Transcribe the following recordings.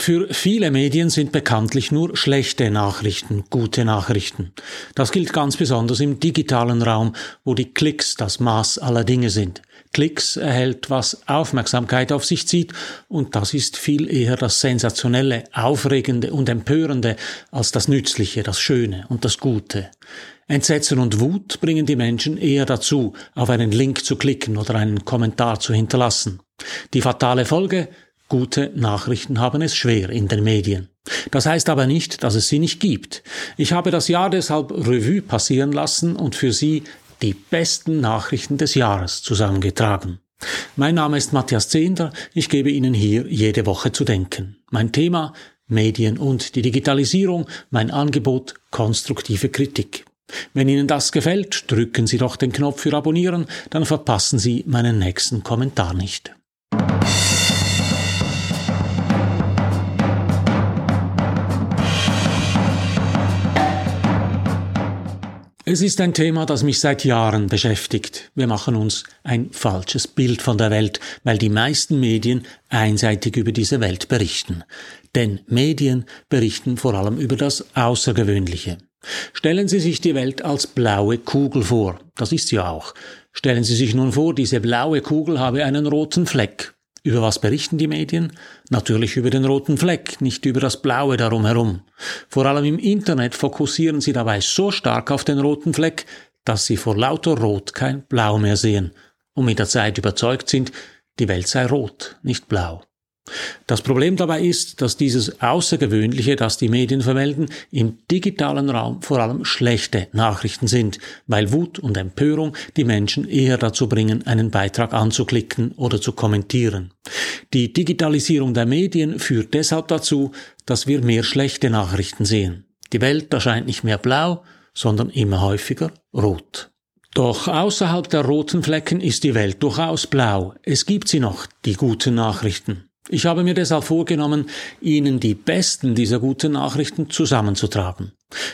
Für viele Medien sind bekanntlich nur schlechte Nachrichten gute Nachrichten. Das gilt ganz besonders im digitalen Raum, wo die Klicks das Maß aller Dinge sind. Klicks erhält, was Aufmerksamkeit auf sich zieht, und das ist viel eher das Sensationelle, Aufregende und Empörende als das Nützliche, das Schöne und das Gute. Entsetzen und Wut bringen die Menschen eher dazu, auf einen Link zu klicken oder einen Kommentar zu hinterlassen. Die fatale Folge Gute Nachrichten haben es schwer in den Medien. Das heißt aber nicht, dass es sie nicht gibt. Ich habe das Jahr deshalb Revue passieren lassen und für Sie die besten Nachrichten des Jahres zusammengetragen. Mein Name ist Matthias Zehnder, ich gebe Ihnen hier jede Woche zu denken. Mein Thema Medien und die Digitalisierung, mein Angebot konstruktive Kritik. Wenn Ihnen das gefällt, drücken Sie doch den Knopf für Abonnieren, dann verpassen Sie meinen nächsten Kommentar nicht. Es ist ein Thema, das mich seit Jahren beschäftigt. Wir machen uns ein falsches Bild von der Welt, weil die meisten Medien einseitig über diese Welt berichten. Denn Medien berichten vor allem über das Außergewöhnliche. Stellen Sie sich die Welt als blaue Kugel vor. Das ist sie auch. Stellen Sie sich nun vor, diese blaue Kugel habe einen roten Fleck. Über was berichten die Medien? Natürlich über den roten Fleck, nicht über das Blaue darum herum. Vor allem im Internet fokussieren sie dabei so stark auf den roten Fleck, dass sie vor lauter Rot kein Blau mehr sehen und mit der Zeit überzeugt sind, die Welt sei rot, nicht blau. Das Problem dabei ist, dass dieses Außergewöhnliche, das die Medien vermelden, im digitalen Raum vor allem schlechte Nachrichten sind, weil Wut und Empörung die Menschen eher dazu bringen, einen Beitrag anzuklicken oder zu kommentieren. Die Digitalisierung der Medien führt deshalb dazu, dass wir mehr schlechte Nachrichten sehen. Die Welt erscheint nicht mehr blau, sondern immer häufiger rot. Doch außerhalb der roten Flecken ist die Welt durchaus blau. Es gibt sie noch, die guten Nachrichten. Ich habe mir deshalb vorgenommen, Ihnen die besten dieser guten Nachrichten zusammenzutragen.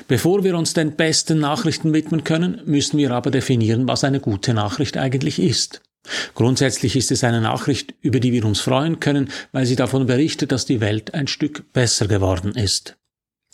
Bevor wir uns den besten Nachrichten widmen können, müssen wir aber definieren, was eine gute Nachricht eigentlich ist. Grundsätzlich ist es eine Nachricht, über die wir uns freuen können, weil sie davon berichtet, dass die Welt ein Stück besser geworden ist.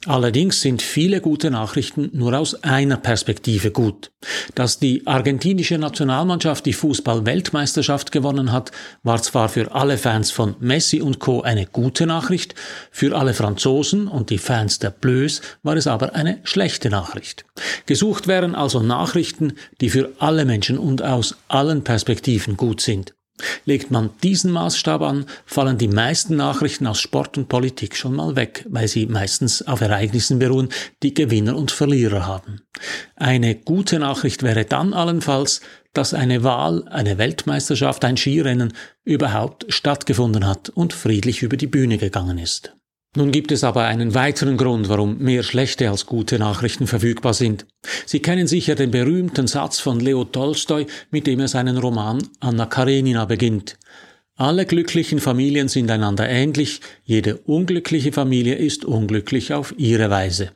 Allerdings sind viele gute Nachrichten nur aus einer Perspektive gut. Dass die argentinische Nationalmannschaft die Fußball-Weltmeisterschaft gewonnen hat, war zwar für alle Fans von Messi und Co. eine gute Nachricht, für alle Franzosen und die Fans der Bleus war es aber eine schlechte Nachricht. Gesucht wären also Nachrichten, die für alle Menschen und aus allen Perspektiven gut sind. Legt man diesen Maßstab an, fallen die meisten Nachrichten aus Sport und Politik schon mal weg, weil sie meistens auf Ereignissen beruhen, die Gewinner und Verlierer haben. Eine gute Nachricht wäre dann allenfalls, dass eine Wahl, eine Weltmeisterschaft, ein Skirennen überhaupt stattgefunden hat und friedlich über die Bühne gegangen ist. Nun gibt es aber einen weiteren Grund, warum mehr schlechte als gute Nachrichten verfügbar sind. Sie kennen sicher den berühmten Satz von Leo Tolstoi, mit dem er seinen Roman Anna Karenina beginnt. Alle glücklichen Familien sind einander ähnlich, jede unglückliche Familie ist unglücklich auf ihre Weise.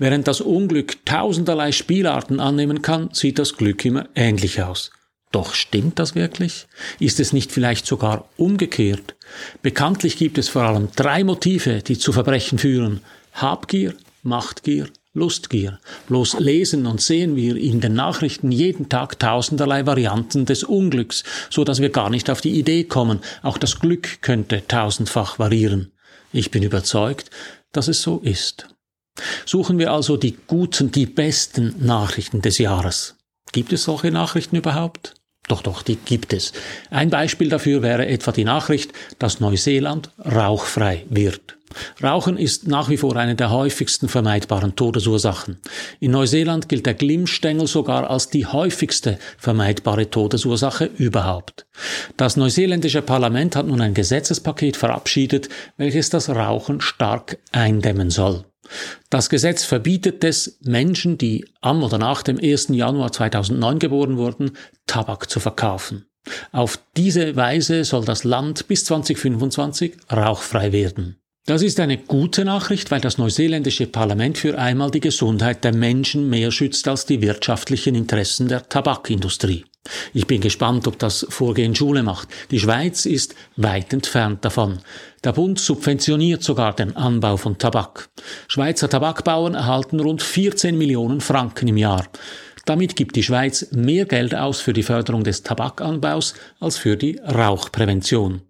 Während das Unglück tausenderlei Spielarten annehmen kann, sieht das Glück immer ähnlich aus. Doch stimmt das wirklich? Ist es nicht vielleicht sogar umgekehrt? Bekanntlich gibt es vor allem drei Motive, die zu Verbrechen führen. Habgier, Machtgier, Lustgier. Bloß lesen und sehen wir in den Nachrichten jeden Tag tausenderlei Varianten des Unglücks, so dass wir gar nicht auf die Idee kommen, auch das Glück könnte tausendfach variieren. Ich bin überzeugt, dass es so ist. Suchen wir also die guten, die besten Nachrichten des Jahres. Gibt es solche Nachrichten überhaupt? Doch, doch, die gibt es. Ein Beispiel dafür wäre etwa die Nachricht, dass Neuseeland rauchfrei wird. Rauchen ist nach wie vor eine der häufigsten vermeidbaren Todesursachen. In Neuseeland gilt der Glimmstängel sogar als die häufigste vermeidbare Todesursache überhaupt. Das neuseeländische Parlament hat nun ein Gesetzespaket verabschiedet, welches das Rauchen stark eindämmen soll. Das Gesetz verbietet es, Menschen, die am oder nach dem 1. Januar 2009 geboren wurden, Tabak zu verkaufen. Auf diese Weise soll das Land bis 2025 rauchfrei werden. Das ist eine gute Nachricht, weil das neuseeländische Parlament für einmal die Gesundheit der Menschen mehr schützt als die wirtschaftlichen Interessen der Tabakindustrie. Ich bin gespannt, ob das Vorgehen Schule macht. Die Schweiz ist weit entfernt davon. Der Bund subventioniert sogar den Anbau von Tabak. Schweizer Tabakbauern erhalten rund 14 Millionen Franken im Jahr. Damit gibt die Schweiz mehr Geld aus für die Förderung des Tabakanbaus als für die Rauchprävention.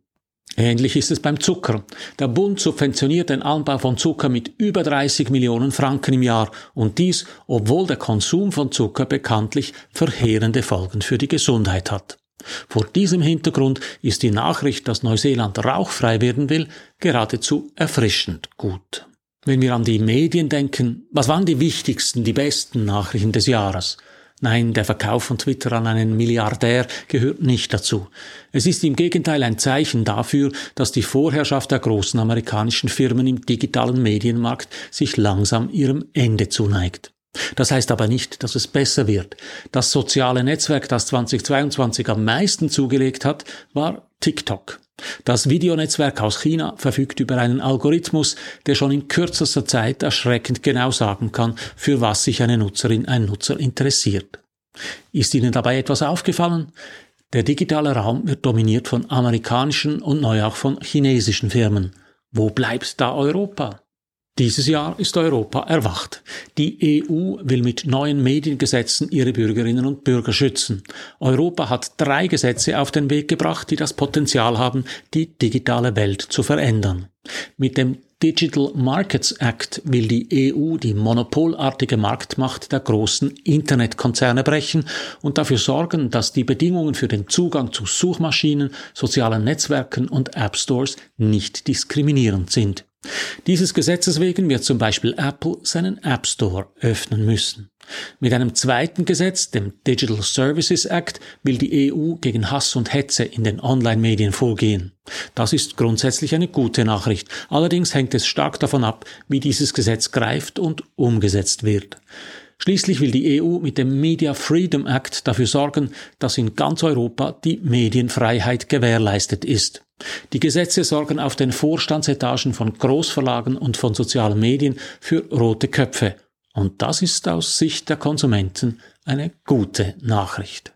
Ähnlich ist es beim Zucker. Der Bund subventioniert den Anbau von Zucker mit über 30 Millionen Franken im Jahr und dies, obwohl der Konsum von Zucker bekanntlich verheerende Folgen für die Gesundheit hat. Vor diesem Hintergrund ist die Nachricht, dass Neuseeland rauchfrei werden will, geradezu erfrischend gut. Wenn wir an die Medien denken, was waren die wichtigsten, die besten Nachrichten des Jahres? Nein, der Verkauf von Twitter an einen Milliardär gehört nicht dazu. Es ist im Gegenteil ein Zeichen dafür, dass die Vorherrschaft der großen amerikanischen Firmen im digitalen Medienmarkt sich langsam ihrem Ende zuneigt. Das heißt aber nicht, dass es besser wird. Das soziale Netzwerk, das 2022 am meisten zugelegt hat, war TikTok. Das Videonetzwerk aus China verfügt über einen Algorithmus, der schon in kürzester Zeit erschreckend genau sagen kann, für was sich eine Nutzerin, ein Nutzer interessiert. Ist Ihnen dabei etwas aufgefallen? Der digitale Raum wird dominiert von amerikanischen und neu auch von chinesischen Firmen. Wo bleibt da Europa? Dieses Jahr ist Europa erwacht. Die EU will mit neuen Mediengesetzen ihre Bürgerinnen und Bürger schützen. Europa hat drei Gesetze auf den Weg gebracht, die das Potenzial haben, die digitale Welt zu verändern. Mit dem Digital Markets Act will die EU die monopolartige Marktmacht der großen Internetkonzerne brechen und dafür sorgen, dass die Bedingungen für den Zugang zu Suchmaschinen, sozialen Netzwerken und App Stores nicht diskriminierend sind. Dieses Gesetzes wegen wird zum Beispiel Apple seinen App Store öffnen müssen. Mit einem zweiten Gesetz, dem Digital Services Act, will die EU gegen Hass und Hetze in den Online-Medien vorgehen. Das ist grundsätzlich eine gute Nachricht. Allerdings hängt es stark davon ab, wie dieses Gesetz greift und umgesetzt wird. Schließlich will die EU mit dem Media Freedom Act dafür sorgen, dass in ganz Europa die Medienfreiheit gewährleistet ist. Die Gesetze sorgen auf den Vorstandsetagen von Großverlagen und von sozialen Medien für rote Köpfe. Und das ist aus Sicht der Konsumenten eine gute Nachricht.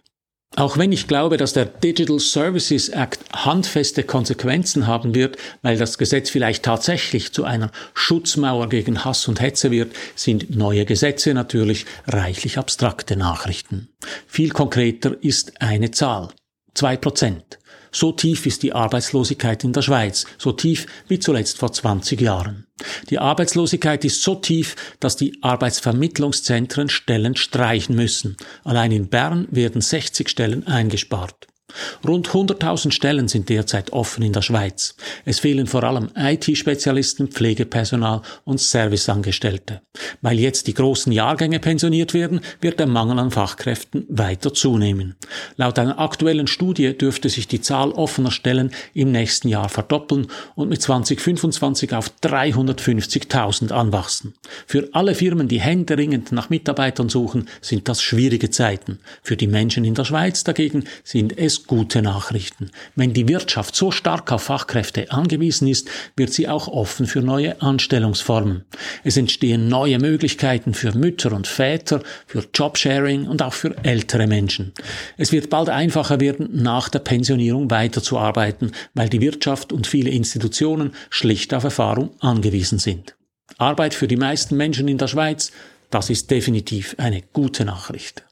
Auch wenn ich glaube, dass der Digital Services Act handfeste Konsequenzen haben wird, weil das Gesetz vielleicht tatsächlich zu einer Schutzmauer gegen Hass und Hetze wird, sind neue Gesetze natürlich reichlich abstrakte Nachrichten. Viel konkreter ist eine Zahl. Zwei Prozent. So tief ist die Arbeitslosigkeit in der Schweiz, so tief wie zuletzt vor 20 Jahren. Die Arbeitslosigkeit ist so tief, dass die Arbeitsvermittlungszentren Stellen streichen müssen. Allein in Bern werden 60 Stellen eingespart. Rund 100.000 Stellen sind derzeit offen in der Schweiz. Es fehlen vor allem IT-Spezialisten, Pflegepersonal und Serviceangestellte. Weil jetzt die großen Jahrgänge pensioniert werden, wird der Mangel an Fachkräften weiter zunehmen. Laut einer aktuellen Studie dürfte sich die Zahl offener Stellen im nächsten Jahr verdoppeln und mit 2025 auf 350.000 anwachsen. Für alle Firmen, die händeringend nach Mitarbeitern suchen, sind das schwierige Zeiten. Für die Menschen in der Schweiz dagegen sind es gute Nachrichten. Wenn die Wirtschaft so stark auf Fachkräfte angewiesen ist, wird sie auch offen für neue Anstellungsformen. Es entstehen neue Möglichkeiten für Mütter und Väter, für Jobsharing und auch für ältere Menschen. Es wird bald einfacher werden, nach der Pensionierung weiterzuarbeiten, weil die Wirtschaft und viele Institutionen schlicht auf Erfahrung angewiesen sind. Arbeit für die meisten Menschen in der Schweiz, das ist definitiv eine gute Nachricht.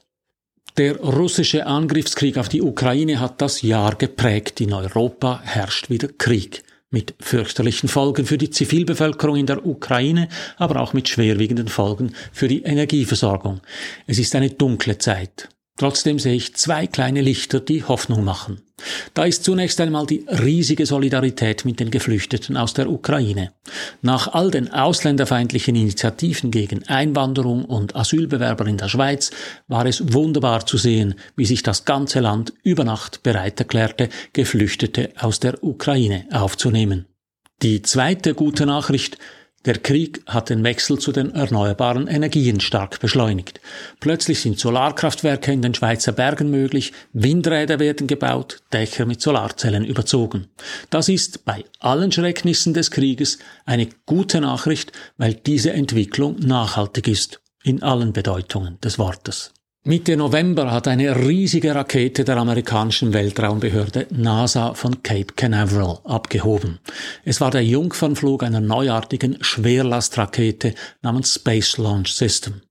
Der russische Angriffskrieg auf die Ukraine hat das Jahr geprägt. In Europa herrscht wieder Krieg. Mit fürchterlichen Folgen für die Zivilbevölkerung in der Ukraine, aber auch mit schwerwiegenden Folgen für die Energieversorgung. Es ist eine dunkle Zeit. Trotzdem sehe ich zwei kleine Lichter, die Hoffnung machen. Da ist zunächst einmal die riesige Solidarität mit den Geflüchteten aus der Ukraine. Nach all den ausländerfeindlichen Initiativen gegen Einwanderung und Asylbewerber in der Schweiz war es wunderbar zu sehen, wie sich das ganze Land über Nacht bereit erklärte, Geflüchtete aus der Ukraine aufzunehmen. Die zweite gute Nachricht, der Krieg hat den Wechsel zu den erneuerbaren Energien stark beschleunigt. Plötzlich sind Solarkraftwerke in den Schweizer Bergen möglich, Windräder werden gebaut, Dächer mit Solarzellen überzogen. Das ist bei allen Schrecknissen des Krieges eine gute Nachricht, weil diese Entwicklung nachhaltig ist, in allen Bedeutungen des Wortes. Mitte November hat eine riesige Rakete der amerikanischen Weltraumbehörde NASA von Cape Canaveral abgehoben. Es war der Jungfernflug einer neuartigen Schwerlastrakete namens Space Launch System.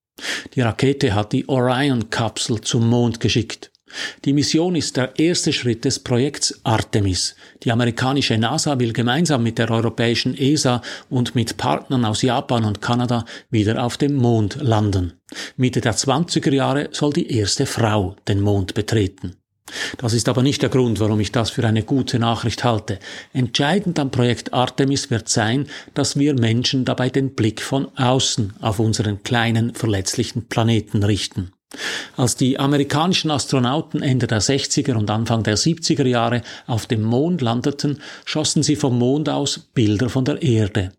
Die Rakete hat die Orion-Kapsel zum Mond geschickt. Die Mission ist der erste Schritt des Projekts Artemis. Die amerikanische NASA will gemeinsam mit der europäischen ESA und mit Partnern aus Japan und Kanada wieder auf dem Mond landen. Mitte der 20er Jahre soll die erste Frau den Mond betreten. Das ist aber nicht der Grund, warum ich das für eine gute Nachricht halte. Entscheidend am Projekt Artemis wird sein, dass wir Menschen dabei den Blick von außen auf unseren kleinen, verletzlichen Planeten richten. Als die amerikanischen Astronauten Ende der 60er und Anfang der 70er Jahre auf dem Mond landeten, schossen sie vom Mond aus Bilder von der Erde.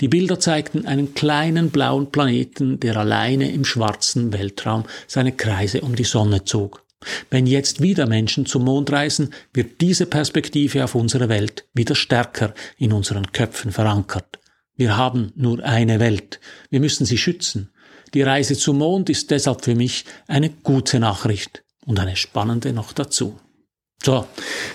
Die Bilder zeigten einen kleinen blauen Planeten, der alleine im schwarzen Weltraum seine Kreise um die Sonne zog. Wenn jetzt wieder Menschen zum Mond reisen, wird diese Perspektive auf unsere Welt wieder stärker in unseren Köpfen verankert. Wir haben nur eine Welt. Wir müssen sie schützen. Die Reise zum Mond ist deshalb für mich eine gute Nachricht und eine spannende noch dazu. So,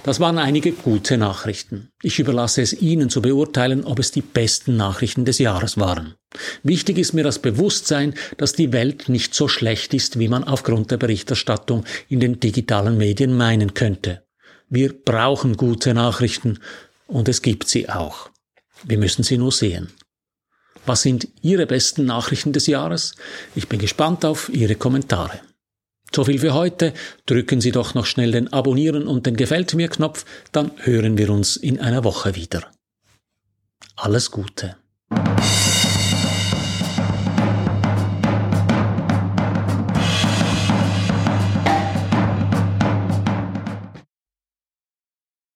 das waren einige gute Nachrichten. Ich überlasse es Ihnen zu beurteilen, ob es die besten Nachrichten des Jahres waren. Wichtig ist mir das Bewusstsein, dass die Welt nicht so schlecht ist, wie man aufgrund der Berichterstattung in den digitalen Medien meinen könnte. Wir brauchen gute Nachrichten und es gibt sie auch. Wir müssen sie nur sehen. Was sind Ihre besten Nachrichten des Jahres? Ich bin gespannt auf Ihre Kommentare. So viel für heute. Drücken Sie doch noch schnell den Abonnieren und den Gefällt mir Knopf, dann hören wir uns in einer Woche wieder. Alles Gute.